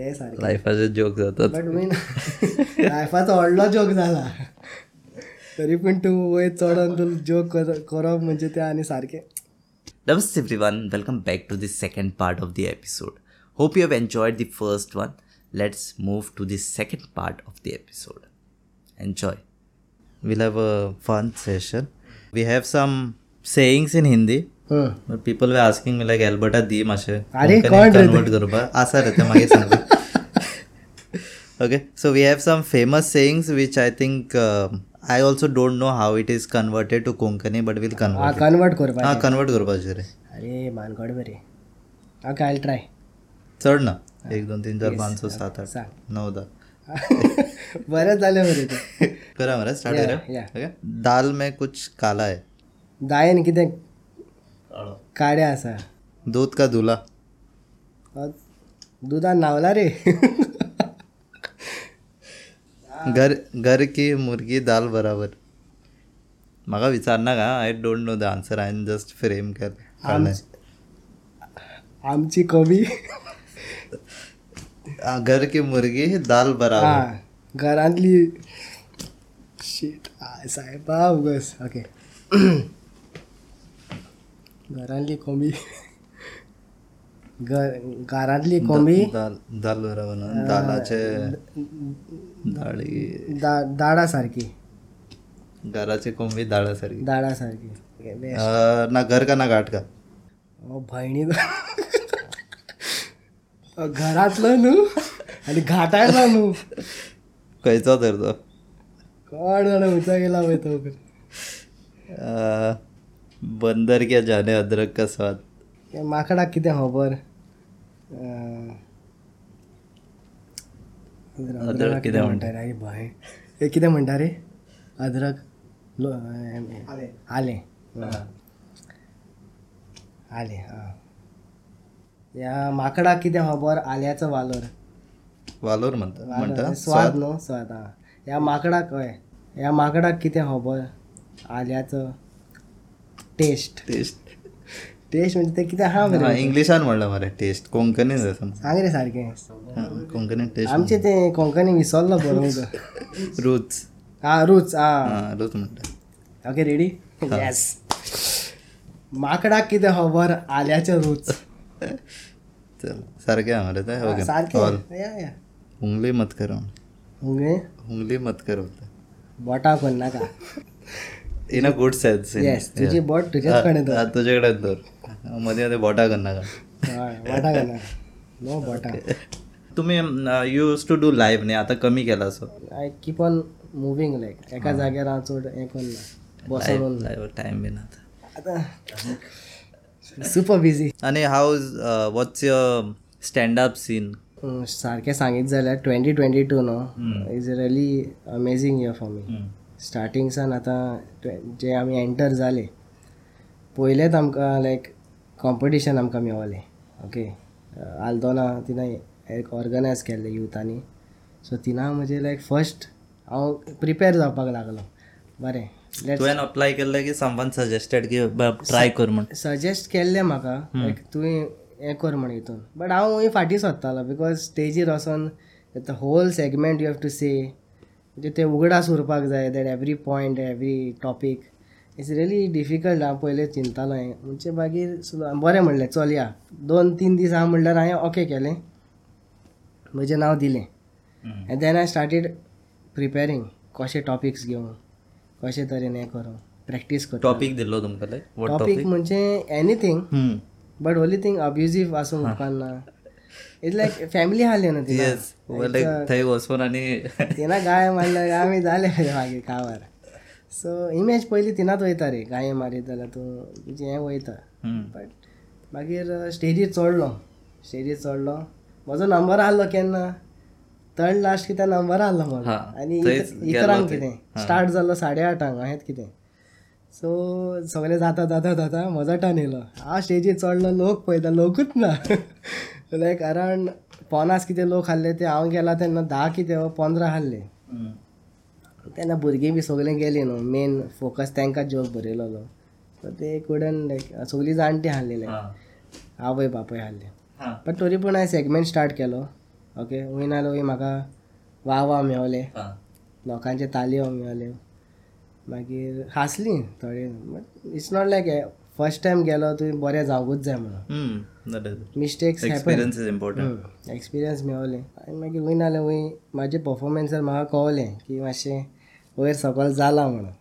ते सारखे लायफाचे जोक जातात बट मी लायफाचो व्हडलो जोक जाला तरी पूण तूं वयर चडोन तूं जोक करप म्हणजे ते आनी सारकें Namaste everyone, welcome back to the second part of the episode. Hope you have enjoyed the first one. Let's move to the second part of the episode. Enjoy. We'll have a fun session. We have some sayings in Hindi. people were asking me like Alberta दी मासे convert करपा आसा रे ते मागीर सांग okay so we have some famous sayings which I think I also don't know how it is converted to Konkani but will convert convert कर हा कन्वर्ट रे. ट्राय चढ ना. एक दोन तीन चार पाच सो सात आठ नऊ दहा. बरं झालं बरे करा मरे स्टार्ट करा. दाल मे कुछ काला आहे दायन किती? काडे आसा दूध का दूल्हा अ, दुदान न्हावला रे. घर घर की मुर्गी दाल बराबर. म्हाका विचारना का? I don't know the answer हांवें जस्ट फ्रेम केल काडलें आमची कमी आ, घर की मुर्गी दाल बराबर. घरांतली शीट साहेबा उगस ओके घरांतली कोंबी घर घरांतली कोंबी दाल दाल बराबर ना दालाचे दाळी दा दाडा सारकी घराची कोंबी दाडा सारकी best. अ, ना घर का ना घाट का? भयणी घरातलं न्हू आनी घाटायला न्हू खंयचो तर तो कोण जाणा उंचा गेला वय तो बंदर क्या जाने अदरक का स्वाद? हे माकडाक कितें खबर अं, अदरक कितें म्हणटा रे भय हे? कितें म्हणटा रे? अदरक आलें। आलें आं ह्या माकडाक कितें खबर आल्याचो वालोर। वालोर म्हणता म्हणटा स्वाद न्हू स्वाद आं ह्या माकडाक हय ह्या माकडाक कितें खबर आल्याचो टेस्ट टेस्ट टेस्ट म्हणजे ते कितें आहा मरे इंग्लिशान म्हणलं मरे टेस्ट कोंकणीन जाता सांग रे सारकें कोंकणीन टेस्ट आमचे ते कोंकणी विसरलो बरोबर रूच हा रूच हा. हा रूच म्हणटा ओके रेडी येस माकडाक कितें खबर आल्याचो रूच चल सारकें हा मरे ते ओके सारकें उंगली मत करो उंगळे उंगली मत करो बोटा कोण नाका. In a good sense yes बोट तुझ्याच कडेन तुझ्याकडे दरमध्ये मध्ये बोटा करणार हय बोटा नो बोटा तुम्ही यूज टू डू लाईव्ह नाही आता कमी केला असो. I keep on moving like एका जाग्यार हांव चड हें करना बसून लाईव्ह टाइम बीन आता. सुपर बिझी आणि how is what's your standup scene सारकें सांगीत जाल्यार ट्वेंटी ट्वेंटी टू न्हू is really amazing year for me स्टार्टिंगसान आतां ट्वे- जे आमी एंटर जाले पयलेच आमकां लायक कॉम्पिटिशन आमकां मेवलें ओके आल्दोना तिना एक ऑर्गनायज केल्लें युथांनी. सो तिना म्हणजे लायक फर्स्ट हांव प्रिपेर जावपाक लागलो. बरें तुवें अप्लाय केल्लें की समवन सजेस्टेड की ट्राय कर म्हण. सजेस्ट केल्लें म्हाका लायक तुवें हें कर म्हण हितून. बट हांव फाटीं सोदतालो बिकॉज स्टेजीर वचोन the whole segment you have to say म्हणजे ते उगडास उरपाक जाय that every point every topic it's really difficult हांव पयलें चिंतालो हें म्हणजे मागीर सुद्दां बरें म्हणलें चल या. दोन तीन दीस हांव म्हणल्यार हांवें ओके केलें. म्हजें नांव दिलें. And then I started preparing कशे टॉपिक्स घेवं कशे तरेन हें करूं प्रॅक्टीस करता. टॉपिक दिल्लो तुमकां टॉपिक म्हणजे anything but only thing abusive आसूंक उपकारना इट्स लायक फॅमिली आहली न्हू तिना येस थंय वचून आनी तिना गाय मारल्या आमी जाले मागीर कावार सो इमेज पयलीं तिनाच वयता रे गाये मारीत जाल्यार तूं तुजें हें वयता बट मागीर स्टेजीर चडलो स्टेजीर चडलो म्हजो नंबर आहलो केन्ना? थर्ड लास्ट कितें नंबर आहलो म्हजो आनी ते. कितें? स्टार्ट जालो साडे आठांक अशेंच कितें? सो सगळें जाता जाता जाता म्हजो टर्न येयलो हांव स्टेजीर चडलो लोक पळयता लोकूच ना. लायक अरावंड पन्नास कितें लोक आहले ते हांव गेला तेन्ना धा कितें पंदरा आहले तेन्ना भुरगीं बी सगळीं गेलीं न्हू मेन फोकस तांकां जोक बरयलोलो सो ते कुडन लायक सगळीं जाणटी लायक आवय बापूय आहले बट तरी पूण हांवें सेगमेंट स्टार्ट केलो ओके वय नाल्यार वय म्हाका वा वा मेवले लोकांचे तालयो मेवल्यो मागीर हांसली थोडी but it's not like first time गेलो तुवें बरें जावंकूच जाय म्हणून. Mistakes experience is important experience मेळ्ळें आनी मागीर वय नाल्यार वय म्हाजे पर्फॉर्मन्सार म्हाका कळलें की मातशें वयर सकयल जालां म्हणून.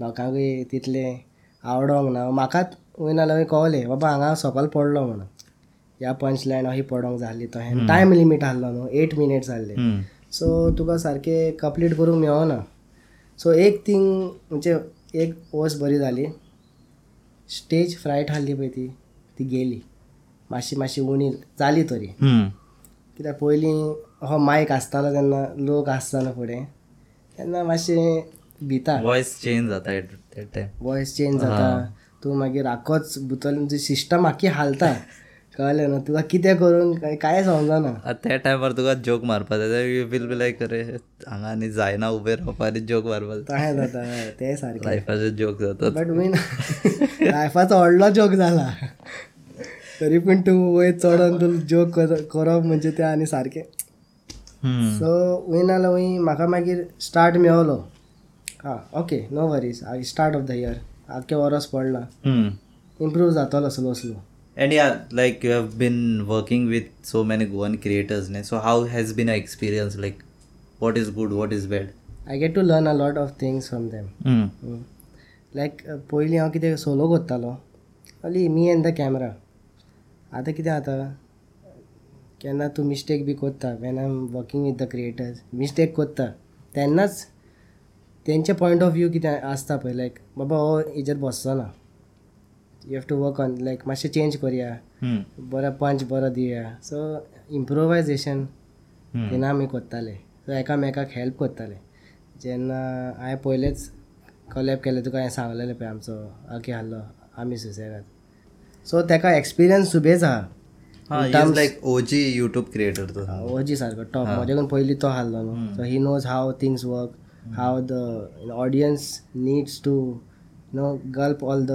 लोकांकूय तितलें आवडोंक ना म्हाकाच वय नाल्यार वय कळलें बाबा हांगा सकयल पडलो म्हणून. ह्या पंच लायन अशी पडोंक जाली तो टायम लिमीट आहलो न्हू एट मिनिट्स आहले सो तुका सारकें कंप्लीट करूंक मेळना सो एक थिंग म्हणजे एक वस्त बरी जाली स्टेज फ्रायट आहली पळय ती. ती गेली. मातशी मातशी उणी जाली तरी. कित्याक पयलीं हो मायक आसतालो तेन्ना लोक आसतालो फुडें तेन्ना मातशें भिता वॉयस चेंज जाता वॉयस चेंज जाता तूं मागीर आख्खोच भितरल्यान तुजी सिस्टम आख्खी हालता कळ्ळें न्हू तुका कितें करून काय- कांय समजना त्या टायमार तुका जोक मारपा जाय यू फील बी लायक अरे हांगा आनी जायना उबें रावपा आनी जोक मारपा. जाता हय, तें सारकें लायफाचे जोक जातात बट मीन लायफाचो व्हडलो जोक जाला तरी पूण तूं वयर चडोन तूं जोक करप म्हणजे तें आनी सारकें सो वय नाल्यार वय म्हाका मागीर स्टार्ट मेळलो हां okay no worries start of the year आख्खें वरस पडला. इम्प्रूव जातलो slow slow And yeah, like you have been working with so many Goan creators, ne? so how has been your experience? Like, what is good, what is bad? I get to learn a lot of things from them like पयलीं हांव कितें solo कोत्तालो only me in the camera आतां कितें जाता केन्ना तूं mistake बी कोत्ता when I am working with the creators mistake कोत्ता. तेन्नाच तेंचे पॉयंट ऑफ व्यू कितें आसता पळय लायक बाबा हो हेजेर बसचो ना. You have to work on like मातशें चेंज करया. बरो पंच बरो दिवया सो इम्प्रोवायजेशन. तेन्ना आमी कोत्ताले सो एकामेकाक हेल्प कोत्ताले जेन्ना हांवें पयलेंच कॉलेब केलें तुका हांवें सांगलेलें पळय आमचो आगे आहलो आमी सुसेगाद सो तेका एक्सपिरियन्स सुबेज आहा OG YouTube creator. तो. ओजी सारको टॉप म्हजेकून पयलीं तो आहलो न्हू so he knows how things work how the audience needs to know gulp all the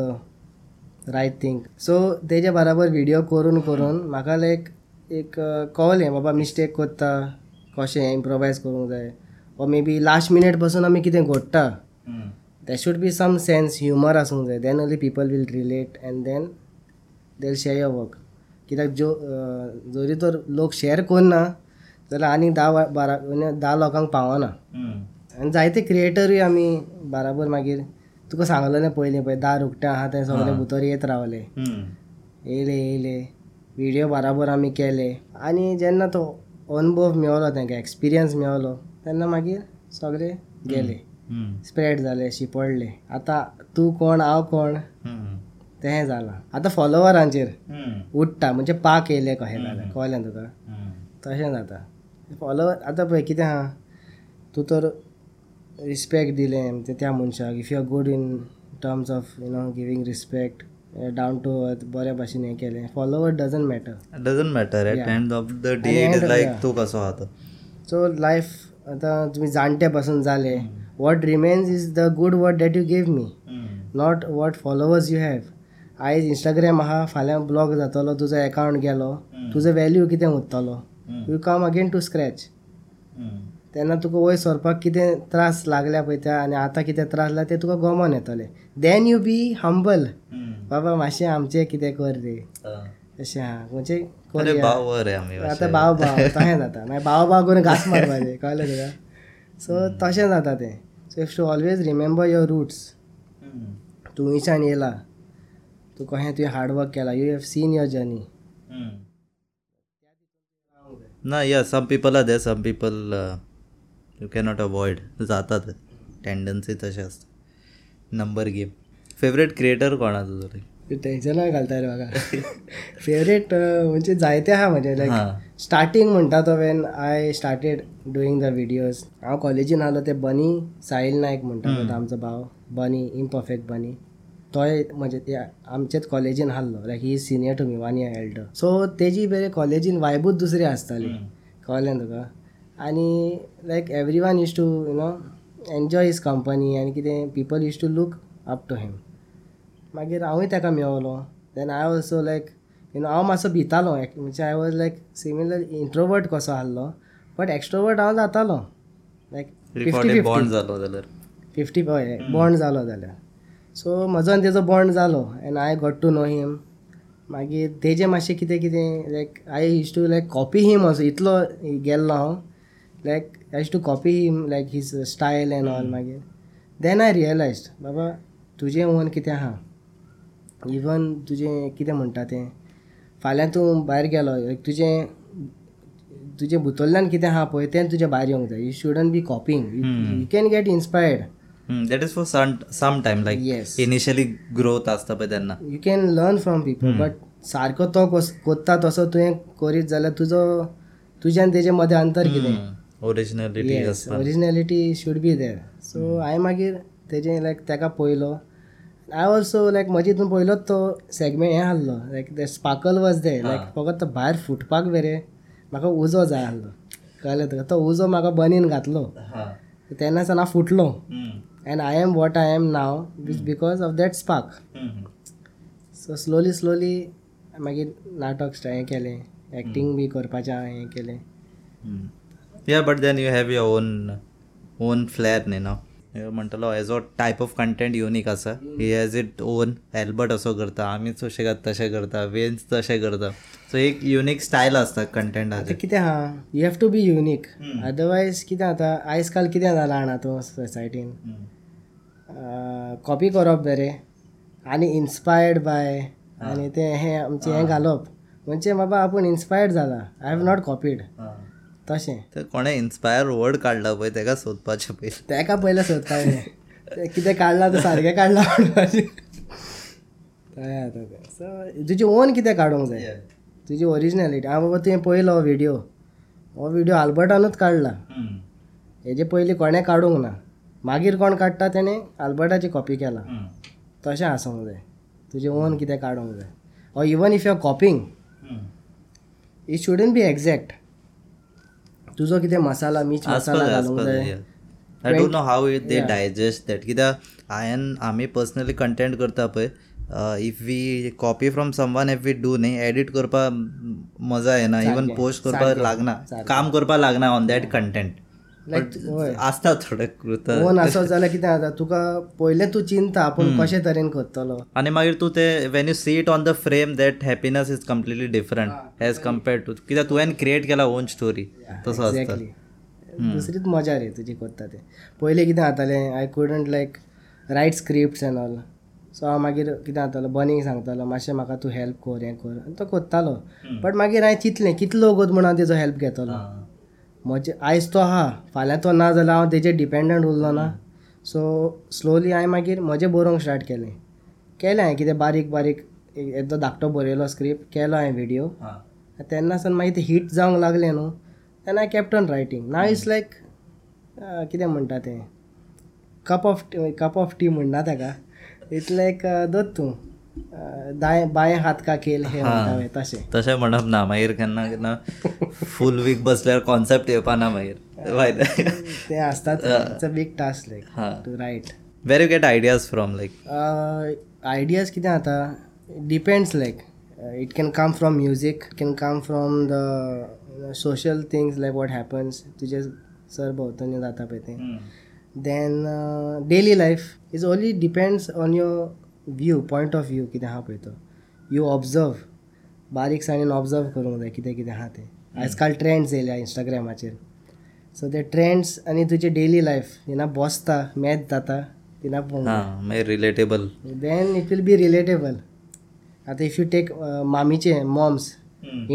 right thing so तेजे बराबर व्हिडिओ करून करून म्हाका लायक एक कळलें बाबा मिस्टेक कोत्ता कशें इम्प्रोवायज करूंक जाय. ओ मे बी लास्ट मिनीटपासून आमी कितें घडटा. That should be some sense humour आसूंक जाय. Then only people will relate and then they'll share your work कित्याक जो अं, जरी तर लोक शेअर करना जाल्यार आनी धा बारा म्हणजे धा लोकांक पावना. आनी जायते क्रिएटरूय आमी बराबर मागीर तुका सांगलेलें पयलीं पळय धा रुकटे आहा ते सगळे भितर येत रावले. येयले येयले व्हिडिओ बराबर आमी केले. आनी जेन्ना तो अनुभव मेळलो तांकां एक्सपिरियन्स मेळलो तेन्ना मागीर सगळे गेले. स्प्रेड जाले शिपडले आतां तूं कोण हांव कोण. तें जालां आतां फॉलोवरांचेर. उठटा म्हणजे पाक येयले कशें जालें कळ्ळें तुका. तशें जाता. फॉलोवर आतां पळय कितें आहा तूं तर रिस्पेक्ट दिलें म्हणजे त्या मनशाक if you are good in terms of you know giving respect down to earth बऱ्या भाशेन हें केलें. Follower doesn't matter the day, And it is end- like yeah. तू कसो आहा तो. सो लायफ आतां तुमी जाणटे पासून जाले what remains is the good word that you gave me. Not what followers you have आयज इंस्टाग्राम आहा फाल्यां ब्लॉग जातलो तुजो अकावंट गेलो तुजो व्हॅल्यू कितें उरतलो you come again to scratch. तेन्ना तुका वयर सरपाक कितें त्रास लागल्या पळय त्या आनी आतां कितें त्रास लागला ते तुका गमोन येतले. Then you be humble. बाबा मातशें आमचें कितें कर रे. अशें आहा म्हणजे आतां भाव भाव तशें जाता. मागीर भाव भाव करून घास मारपाचें कळ्ळें तुका? सो तशें जाता तें. So if to always remember your roots. तूं येयला तूं कशें तुवें हार्डवर्क केला. You have seen your journey. ना या some people are there some people you cannot avoid जातात. टेंडन्सी तशें आसता नंबर गेम फेवरेट क्रिएटर कोण आहा तुजो टेन्शना घालता रे म्हाका फेवरेट म्हणजे जायते आहा म्हजे लायक स्टार्टींग म्हणटा तो when I started doing the videos हांव कॉलेजीन आहलो ते बनी साहिल नायक म्हणटा तो आमचो भाव. बनी इम्परफेक्ट बनी तोय म्हणजे ते आमचेच कॉलेजीन आहलो like he senior to me one year elder so तेजी बरे कॉलेजीन वायबूच दुसरी आसताली कळ्ळें तुका? आनी like every one use to you know enjoy his company आनी कितें people use to look up to him मागीर हांवूय ताका मेवलो then I also like you know हांव मातसो भितालो. म्हणजे I was like similar introvert कसो आहलो बट एक्स्ट्रोवर्ट हांव जातालो. लायक फिफ्टी बॉन्ड फिफ्टी जालो जाल्यार फिफ्टी हय बॉन्ड जालो जाल्यार सो म्हजो आनी तेजो बॉन्ड जालो and I got to know him मागीर तेजें मातशें कितें कितें like I use to like copy him असो. इतलो गेल्लो हांव like I use to copy him like his style and all मागीर देन आय रियलायज बाबा तुजें ओन कितें आहा इवन तुजें कितें म्हणटा तें? फाल्यां तूं भायर गेलो like तुजें तुजें भितरल्यान कितें आहा पळय तें तुजें भायर येवंक जाय. You shouldn't be copying you can get inspired that is for some some time like Yes. Initially growth आसता पळय तेन्ना you can learn from people but सारको तो कोत्ता तसो तुवें करीत जाल्यार तुजो तुज्यान तेजे मदें अंतर कितें? Originality originality should be there so हांवें मागीर तेजें लायक तेका पयलो. हांव ऑल्सो लायक म्हजे हितून पयलोच तो सेगमेंट हें आहलो लायक ते स्पार्कल वॉज दे लायक फकत तो भायर फुटपाक बरे. म्हाका उजो जाय आहलो कळ्ळें तुका तो उजो म्हाका बनीन घातलो. तेन्ना सावन हांव फुटलो and I am what I am now because of that spark so slowly slowly मागीर नाटक हें केलें. एक्टींग बी करपाचें हें केलें. या but then you have your own own flair न्ही नो म्हणटलो as a type of content unique आसा ही हॅज इट ओन एल्बर्ट असो करता. आमीच अशें तशें करता. वेन्स तशें करता. सो एक युनीक स्टायल आसता कंटेंटाचें कितें आहा you have to be unique otherwise कितें जाता आयज काल कितें जालां जाणा तूं सोसायटीन कॉपी करप बरें आनी इन्स्पायर्ड बाय आनी तें हें आमचें हें घालप म्हणजे बाबा आपूण इन्स्पायर्ड जाला आय हॅव नॉट कॉपीड तशें तर कोणें इन्स्पायर वर्ड काडला पळय तेका सोदपाचें पयलीं तेका पयलें सोदता तें कितें काडलां तें सारकें काडलां म्हणपाचें. तें सो तुजें ओन कितें काडूंक जाय? तुजी ओरिजिनॅलिटी हांव बाबा तुवें पयलो व्हिडिओ हो व्हिडिओ आल्बर्टानूच काडला हेजे पयलीं कोणें काडूंक ना. मागीर कोण काडटा तेणें आल्बर्टाची कॉपी केला. तशें आसूंक जाय. तुजें ओन कितें काडूंक जाय. Or even if you are copying it shouldn't be exact तुजो कितें मसाला मीच मसाला घालूंक जाय I don't know how they digest that कित्याक हांवें आमी पर्सनली कंटेंट करता पळय if we copy from someone if we do न्ही एडीट करपा मजा येना इवन पोस्ट करपा लागना काम करपा लागना ऑन दॅट कंटेंट लायक आसता थोडे कृत. ओन आसत जाल्यार कितें जाता तुका पयलें तू चिंता आपूण कशे तरेन करतलो? आनी मागीर तूं ते when you see it on the frame that happiness is completely different as compare to कित्याक तुवें क्रिएट केला ओन स्टोरी तसो आसता दुसरीच मजा रे तुजी करता तें. पयलीं कितें जातालें I couldn't like write scripts and all so हांव मागीर कितें जातालो बनींग सांगतालो मातशें म्हाका तूं हेल्प कर हें कर. आनी तो करतालो. बट मागीर हांवें चिंतलें कितलो वगत म्हणून हांव तेजो हेल्प घेतलो. म्हजे आयज तो आहा फाल्यां तो ना जाल्यार हांव तेजेर डिपेंडंट उरलो ना सो स्लोली हांवें मागीर म्हजें बरोवंक स्टार्ट केलें. केलें हांवें कितें बारीक बारीक एक- एकदां धाकटो बरयलो स्क्रिप्ट केलो हांवें व्हिडिओ तेन्ना सावन मागीर ते हिट जावंक लागलें न्हू. तेन्ना कॅप्टन रायटींग नाव इज लायक कितें म्हणटा तें? Cup of cup of tea म्हणना ताका. इट्स लायक दोत तूं दाय बायें हात का केल हें पळय तशें तशें म्हणप ना मागीर केन्ना केन्ना फूल वीक बसल्यार कॉन्सेप्ट येवपाना मागीर फायदा तें अ बीग टास्क लायक हा. To write where you get ideas from like ideas कितें जाता depends like it can come from music can come from the social things like what happens तुजे सर भोंवतणी जाता पळय तें then daily life is only depends on your view point of view कितें आहा पळय तो यू ऑब्जर्व बारीक साणेन ऑब्जर्व करूंक जाय कितें कितें आहा तें. आयज काल ट्रेंड्स येयल्या इंस्टाग्रामाचेर सो ते ट्रेंड्स आनी तुजे डेली लायफ जेन्ना बसता मॅच जाता तेन्ना पळोवंक relatable then it will be relatable आतां इफ यू टेक मामीचे मॉम्स